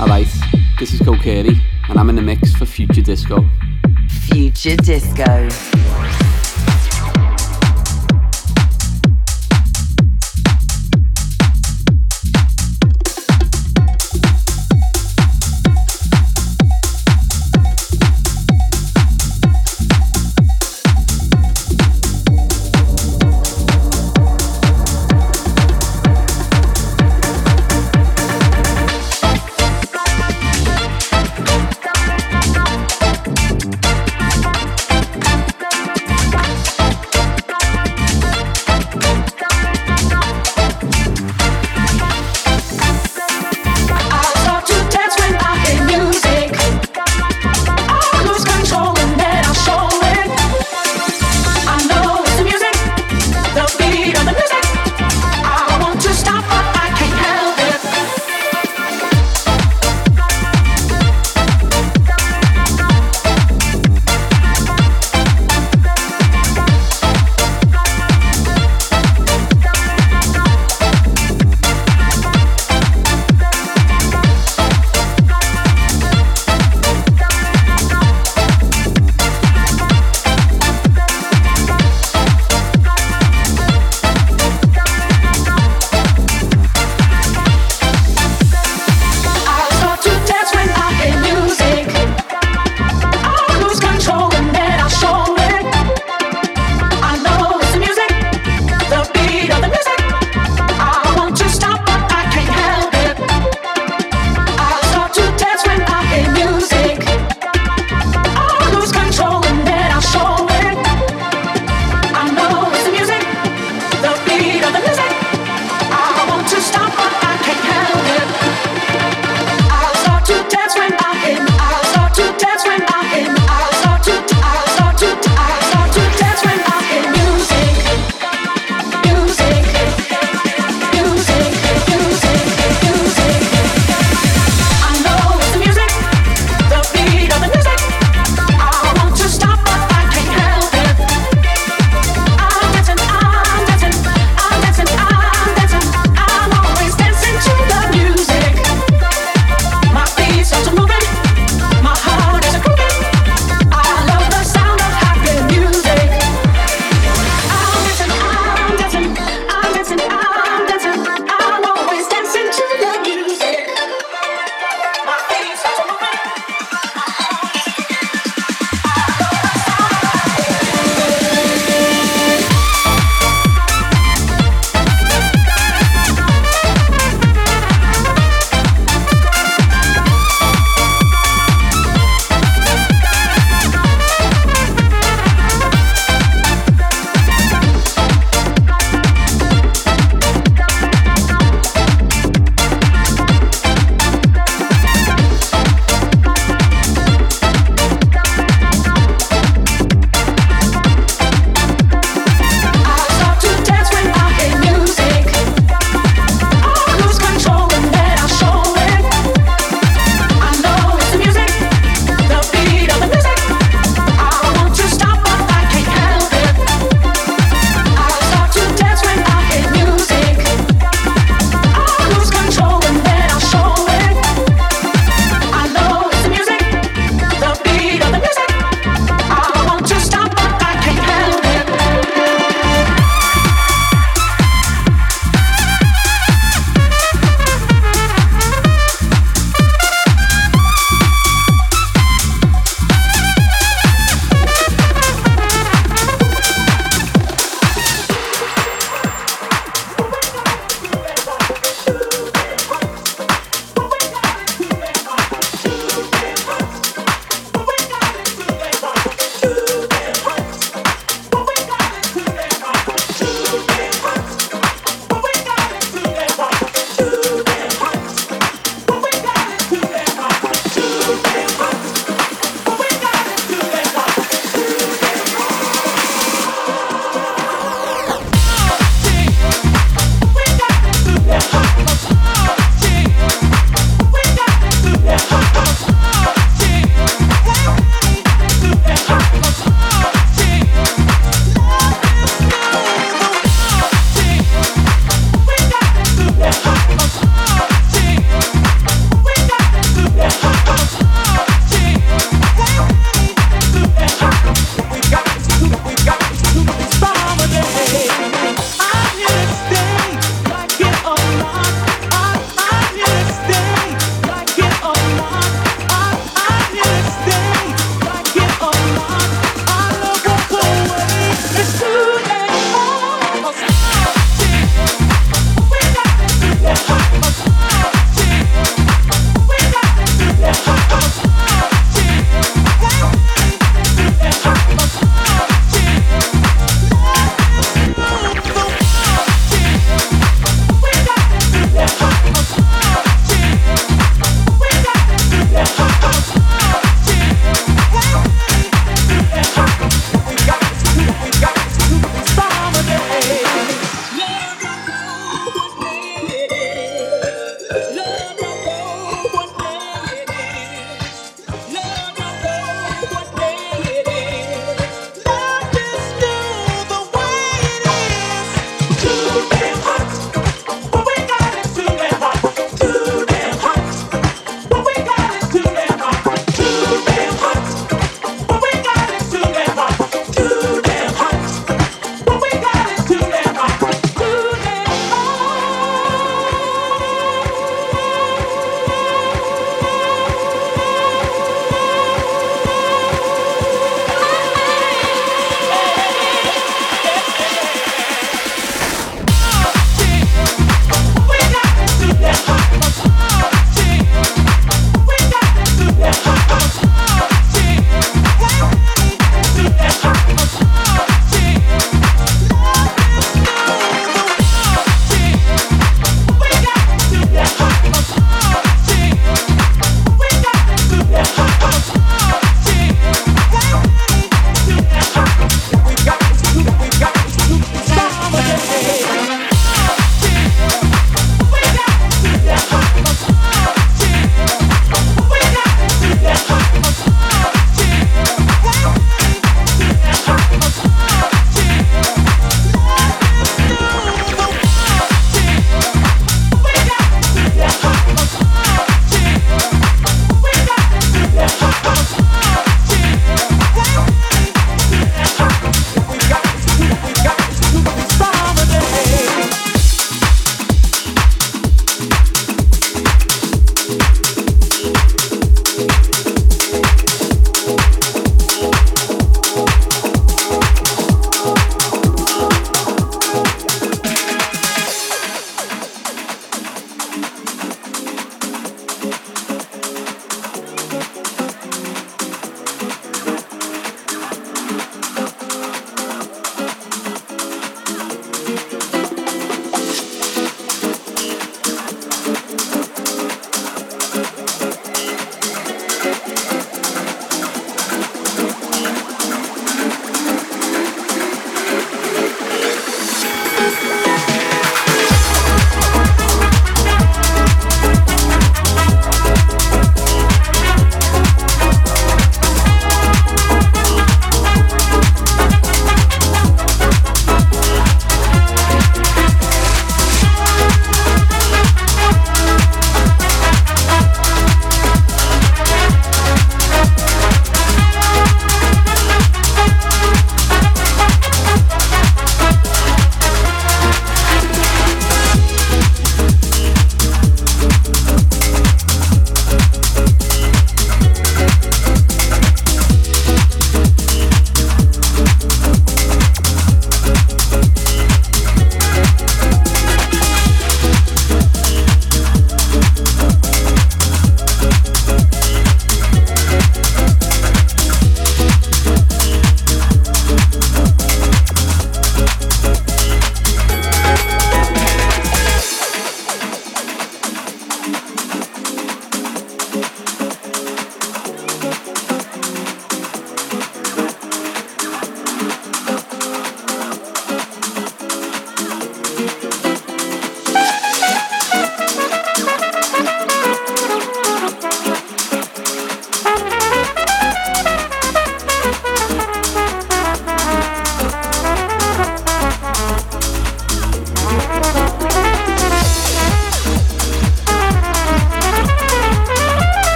Alright, this is Kokiri, and I'm in the mix for Future Disco. Future Disco.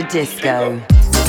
Disco.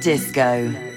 Disco.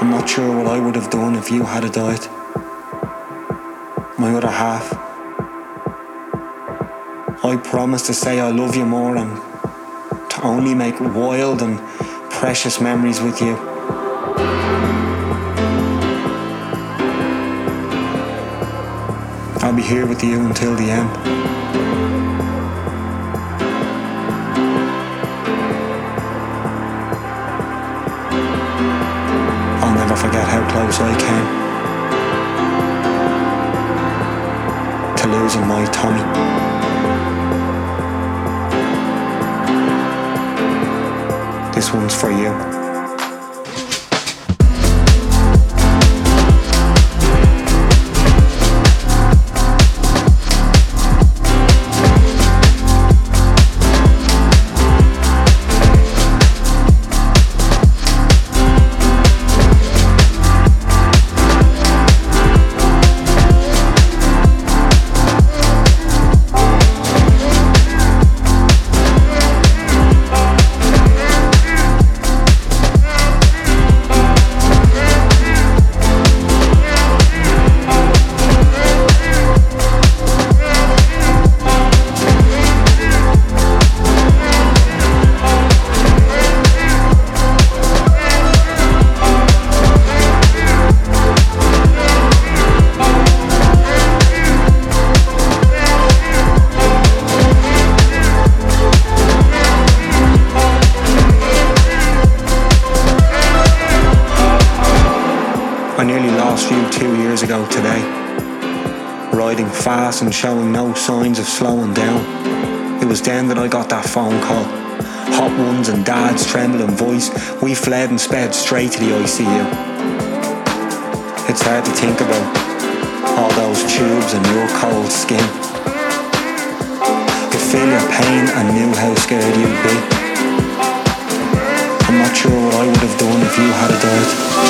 I'm not sure what I would have done if you had died. My other half. I promise to say I love you more and to only make wild and precious memories with you. I'll be here with you until the end. Tommy. And showing no signs of slowing down. It was then that I got that phone call. Hot ones and dad's trembling voice. We fled and sped straight to the ICU. It's hard to think about all those tubes and your cold skin. Could feel your pain and knew how scared you'd be. I'm not sure what I would have done if you had died.